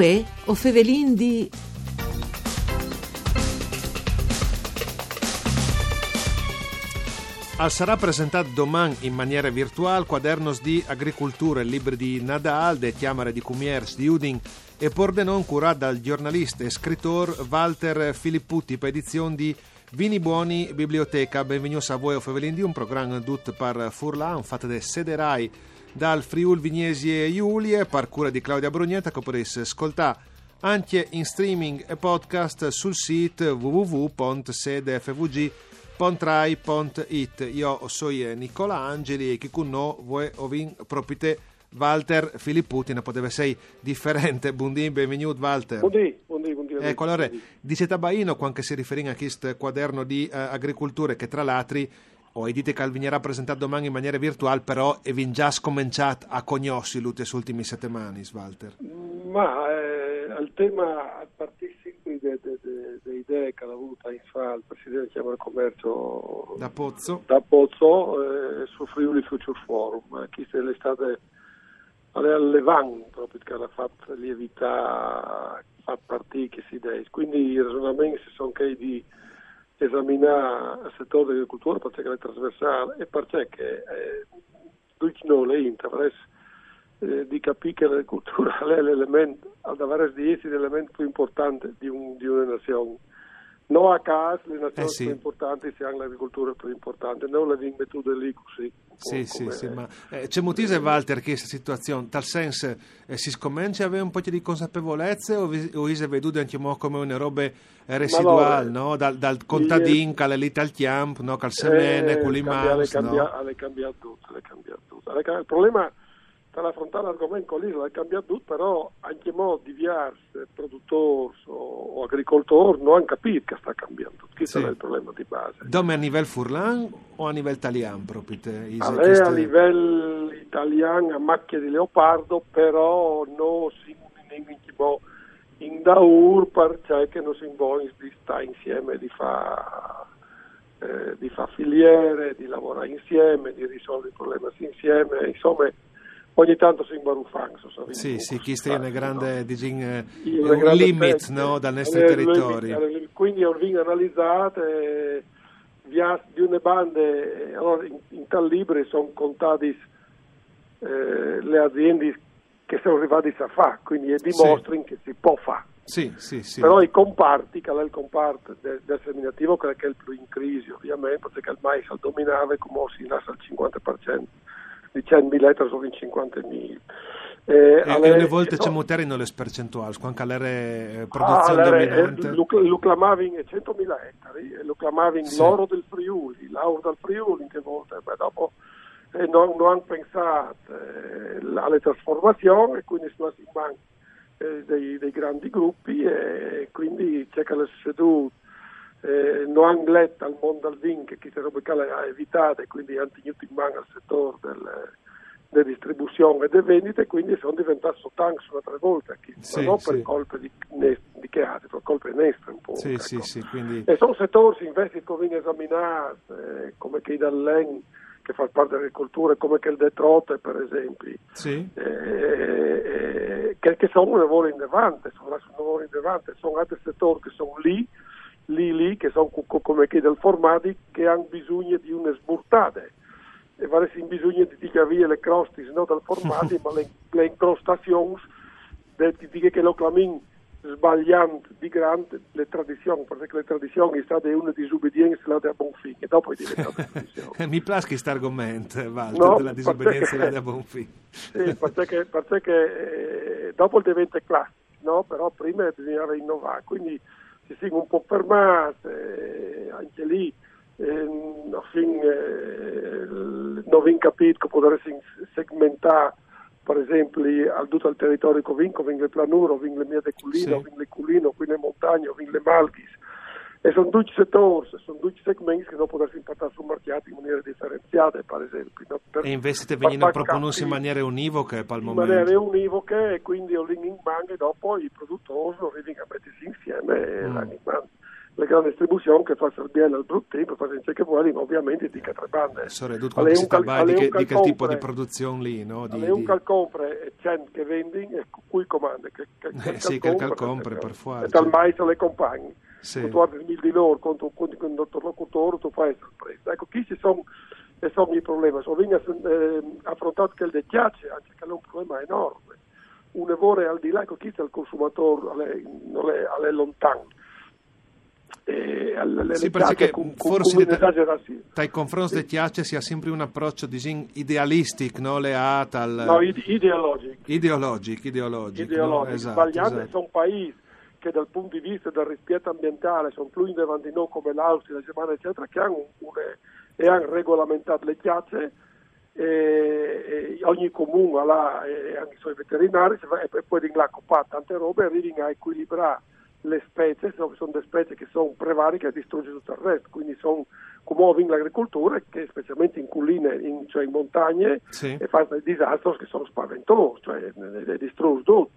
Uè, o fevelin di... Al sarà presentato domani in maniera virtuale quadernos di agricoltura e libri di Nadal, de chiamare di Cumiers di Udin e Pordenon curato dal giornalista e scrittore Walter Filipputi per edizione di Vini Buoni Biblioteca. Benvenuti a voi o Fevelin di un programma tutto per Furlan, fatto da Sederai dal Friul Vignesi e Giulie, per cura di Claudia Brugnetta che potete ascoltare anche in streaming e podcast sul sito www.sedefvg.com pontrai.it. Io sono Nicola Angeli e chi con noi voi ovin propite Walter Filipputi, ne poteva essere differente. Buondì, benvenuto Walter. Buondì, buondì, buondì. Ecco, allora, dice Tabaino, quando si riferisce a questo quaderno di uh, agricoltura che tra l'altro o oh, dite che venirà presentato domani in maniera virtuale, però è già scominciato a cognosci le ultime settimane, Walter? Ma eh, il tema a partire de, de, de, idee che ha avuto in fa il Presidente della Camera Commercio da Pozzo, da Pozzo eh, su Friuli Future Forum, chi se l'estate alle levant proprio che ha fatto lievitare, fatto partire queste idee. Quindi i ragionamenti sono che di esaminare il settore dell'agricoltura perché è trasversale e perché eh, le intraprese eh, di capire che l'agricoltura è l'elemento, ad avere di essi l'elemento più importante di, un, di una nazione. Non a caso le nazioni eh sì. più importanti siano l'agricoltura più importante, non la vinvetù lì così. Sì, sì, sì, ma eh, c'è motivo, Walter, che questa situazione, tal senso, eh, si scomincia a avere un po' di consapevolezza o, o si è veduto anche come una roba residuale, no? Dal, dal contadin, che lì al camp, no? Cal semene, eh, con i mans, no? Le cambiato tutto, cambiato tutto. Il problema per affrontare l'argomento l'isola è cambiato tutto, però anche modi diversi, produttori o, agricoltori non hanno capito che sta cambiando. Questo sì. è il problema di base. Dove a livello furlan o a livello italiano proprio? Te, a, a livello italiano a macchia di leopardo, però non si in, in, daur perché non si vuole di stare insieme, di fare eh, di fa filiere, di lavorare insieme, di risolvere i problemi insieme, insomma ogni tanto si imbaruffano. Sì, sì, chi sta in grande, no? diciamo, un grande limit no, dal nostro territorio. Quindi ho analizzato via di una bande, allora in, in tal libri sono contate eh, le aziende che sono arrivate a fare, quindi dimostrano sì. che si può fare. Sì, sì, sì. Però i comparti, che è il comparto del, del seminativo, che è il più in crisi ovviamente, perché il mais al dominava come si nasce al 50% di 100.000 ettari sono in 50.000. Eh, e, alle, alle volte no, c'è non le percentuali, quando l'era produzione ah, dominante. Eh, lo, lo chiamavano 100.000 ettari, lo chiamavano sì. l'oro del Friuli, l'oro del Friuli che volte, beh, dopo eh, non, non hanno pensato eh, alle trasformazioni e quindi sono in banca eh, dei, dei, grandi gruppi e quindi c'è che le sedute eh, non hanno letto al mondo al vin che chi sarebbe ha evitato e quindi in mano al settore del, della distribuzione e delle vendite quindi sono diventati soltanto una tre volte chi, sì, non per sì. colpe di, di che altro, per colpe nestre un po'. Sì, ecco. sì, sì, quindi... E sono settori che invece conviene esaminare eh, come che i dall'EN che fa parte dell'agricoltura come che il Detroit per esempio sì. eh, eh, che, che, sono un lavoro indevante sono, sono altri settori che sono lì lì lì che sono come che del formati che hanno bisogno di una sburtata e varesi in bisogno di tirare via le crosti non dal formati ma le, le incrostazioni di, che lo clamin sbagliando di grande le tradizioni perché le tradizioni è stata una disobbedienza la a buon fine e dopo è diventata tradizione mi piace questo argomento Walter no, della disobbedienza la a buon fine. Sì, perché, perché eh, dopo diventa classico no? però prima bisognava innovare quindi si sono un po' fermate, anche lì eh, fin, eh, non abbiamo capito che potresti segmentare per esempio al tutto il territorio che vinco, vinco le planure, vinco le mie culino, sì. vinco le culino, qui le montagne, vinco le malghis e sono due settori, sono due segmenti che non possono impattare sul mercato in maniera differenziata, per esempio. No? Per, e invece vengono proposti in maniera univoca per il momento? In maniera univoca e quindi ho in banca e dopo i produttori non arrivano a mettersi insieme mm. la grande distribuzione che fa bene al brutto fa senza che vuole, ma ovviamente di che tre bande. Sorry, tutto di, cal- di, che, di che tipo di produzione lì, no? Di, un cal compre e c'è che vendi e cui comanda. Che, che, eh, sì, che il cal compre per fuori. E dal mais alle compagni. Sì. Tu guardi mil di loro contro, contro un interlocutore, tu fai sorpresa. Ecco, qui ci sono sono i problemi. Sono eh, affrontato che il dechiace, anche che è un problema enorme. Un lavoro al di là, ecco, chi è il consumatore, non è, lontano alle, sì, perché con, forse tra i confronti sì. Tiace sia sempre un approccio disin, idealistic, no? leato al... No, ide- ideologic. Ideologic, ideologic. ideologic. No? Esatto, sbagliato, esatto. sono paesi che dal punto di vista del rispetto ambientale sono più in avanti noi come l'Austria, la Germania, eccetera, che hanno, une, e hanno regolamentato le chiacce e, e ogni comune ha anche i suoi veterinari e poi in là tante robe e arrivano a equilibrare le specie, sono, sono delle specie che sono prevariche e distruggono tutto il resto, quindi sono commuovono l'agricoltura che specialmente in colline, in, cioè in montagne, sì. e fanno dei disastri che sono spaventosi, cioè ne, distruggono tutto.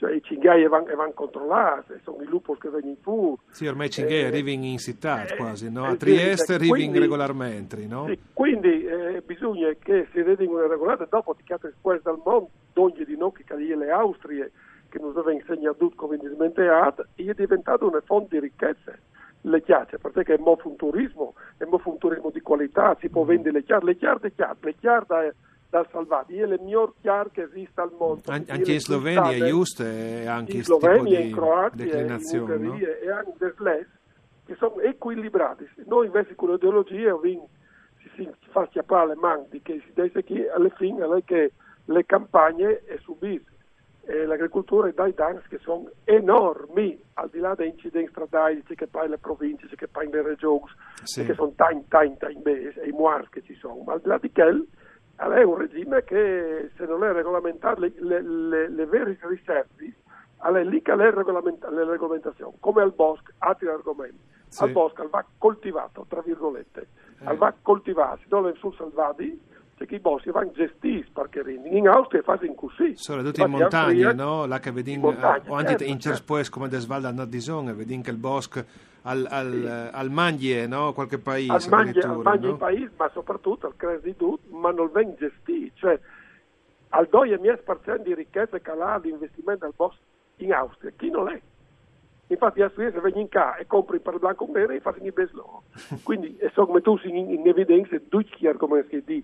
Cioè, i cinghiali vanno, vanno controllati, sono i lupi che vengono fuori. Sì, ormai i cinghiali eh, arrivano in città eh, quasi, no? A Trieste arrivano quindi, regolarmente, no? Sì, quindi eh, bisogna che si vedano regolate dopo che poi dal mondo, ogni di noi che le Austrie, che non aveva insegnato come dimenticato, è diventato una fonte di ricchezza. Le chiacce, perché è un turismo, è un turismo di qualità, si può mm. vendere le chiacce, le chiacche, le chiacche, le chiacche da salvare, è le migliori chiacche che esiste al mondo. An- anche in Slovenia, giusto, anche in Slovenia, in Croazia, in Ungheria no? e anche in SLES, che sono equilibrati. Noi invece con l'ideologia si, si fa schiappare le mani, che si dice che alla fine che le campagne è subito l'agricoltura e dai danni che sono enormi, al di là dei incidenti stradali che poi le province, che poi le regioni, sì. che sono tanti, tanti, tanti, e i muars che ci sono, ma al di là di quel, è un regime che se non è regolamentato, le, le, le, le vere riserve, è lì che è la regolamentazione, come al bosco, altri argomenti. Sì. Al bosco va coltivato, tra virgolette, eh. va coltivato, non sono salvati, perché i boschi vanno gestiti perché in Austria fanno così. Soprattutto in montagna, no? Là che vedi, o anche certo, in certo. come da Sval da Nordison, vedi che il bosco al, al, sì. al Mangie, no? Qualche paese. Al Mangie, al mangie no? paese, ma soprattutto al Cresi Dut, ma non vengono gestiti. Cioè, al 2,5% di ricchezza calata di investimento al bosco in Austria, chi non è? Infatti adesso se vengono in qua e compri per il blanco nero e fanno i bes loro. Quindi sono messi in, in evidenza tutti gli argomenti di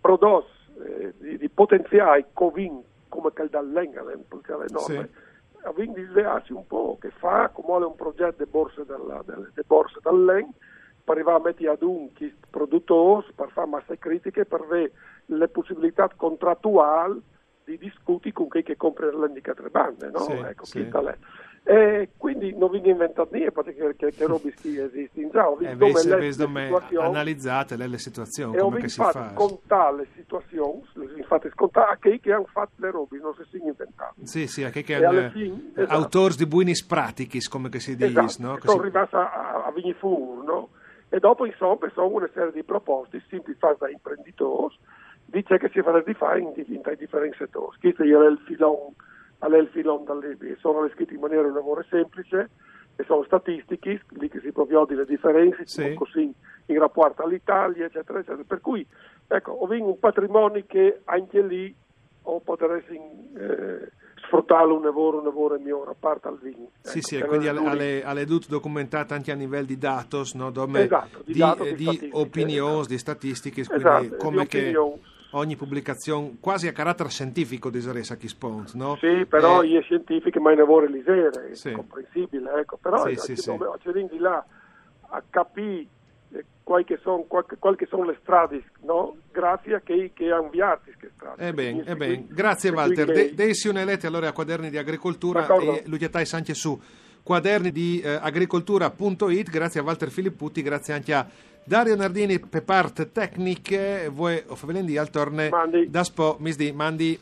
prodotto eh, di, di, potenziare Covin come che dal Lengalen, perché è enorme. Sì. A Vin di svegliarsi un po', che fa, come un progetto di borse, delle, de borse dal Len, per arrivare a mettere ad un chi produttori, per fare masse critiche, per avere le possibilità contrattuali di discutere con chi che compra l'indicatore bande, no? Sì, ecco, sì. E quindi non vi inventate niente perché che, che robe esiste in già. Ho visto come analizzate le, situazioni, e come ho si fa. contare le situazioni, infatti scontare a chi che hanno fatto le robe, non si sono inventate. Sì, sì, a chi che hanno esatto. autori di buoni pratici, come si dice. Esatto, no? sono rimasti a, a fuori, no? E dopo insomma sono una serie di proposte, sempre fatte da imprenditori, dice che si farà di fare in, in, in differenti settori. Questo era il filone all'Elfilon dalle, sono scritte in maniera un lavoro semplice e sono statistiche, lì che si provvede le differenze, sì. così in rapporto all'Italia, eccetera, eccetera. Per cui, ecco, ho un patrimonio che anche lì o potresti eh, sfruttare un lavoro, un lavoro migliore, a parte al vino. Sì, ecco, sì, quindi alle, alle DUT documentate anche a livello di datos, no? Dove, esatto, di, di, dato, di, di opinioni, esatto. di statistiche, esatto, come che ogni pubblicazione quasi a carattere scientifico di Saresa Spons, no? Sì, però eh, è scientifico ma è lavoro lisere, sì. è comprensibile, ecco. però sì, sì, sì. c'è di là a capire eh, quali sono, sono le strade, no? grazie a chi, ha inviato queste strade. Ebbene, ebbene. grazie Walter. Che... De, Dei un'elette allora a quaderni di agricoltura D'accordo. e Lugliatai anche su quaderni di eh, agricoltura.it, grazie a Walter Filipputi, grazie anche a Dario Nardini per parte tecniche, voi o Favelendi al torne da Spo, misdi, mandi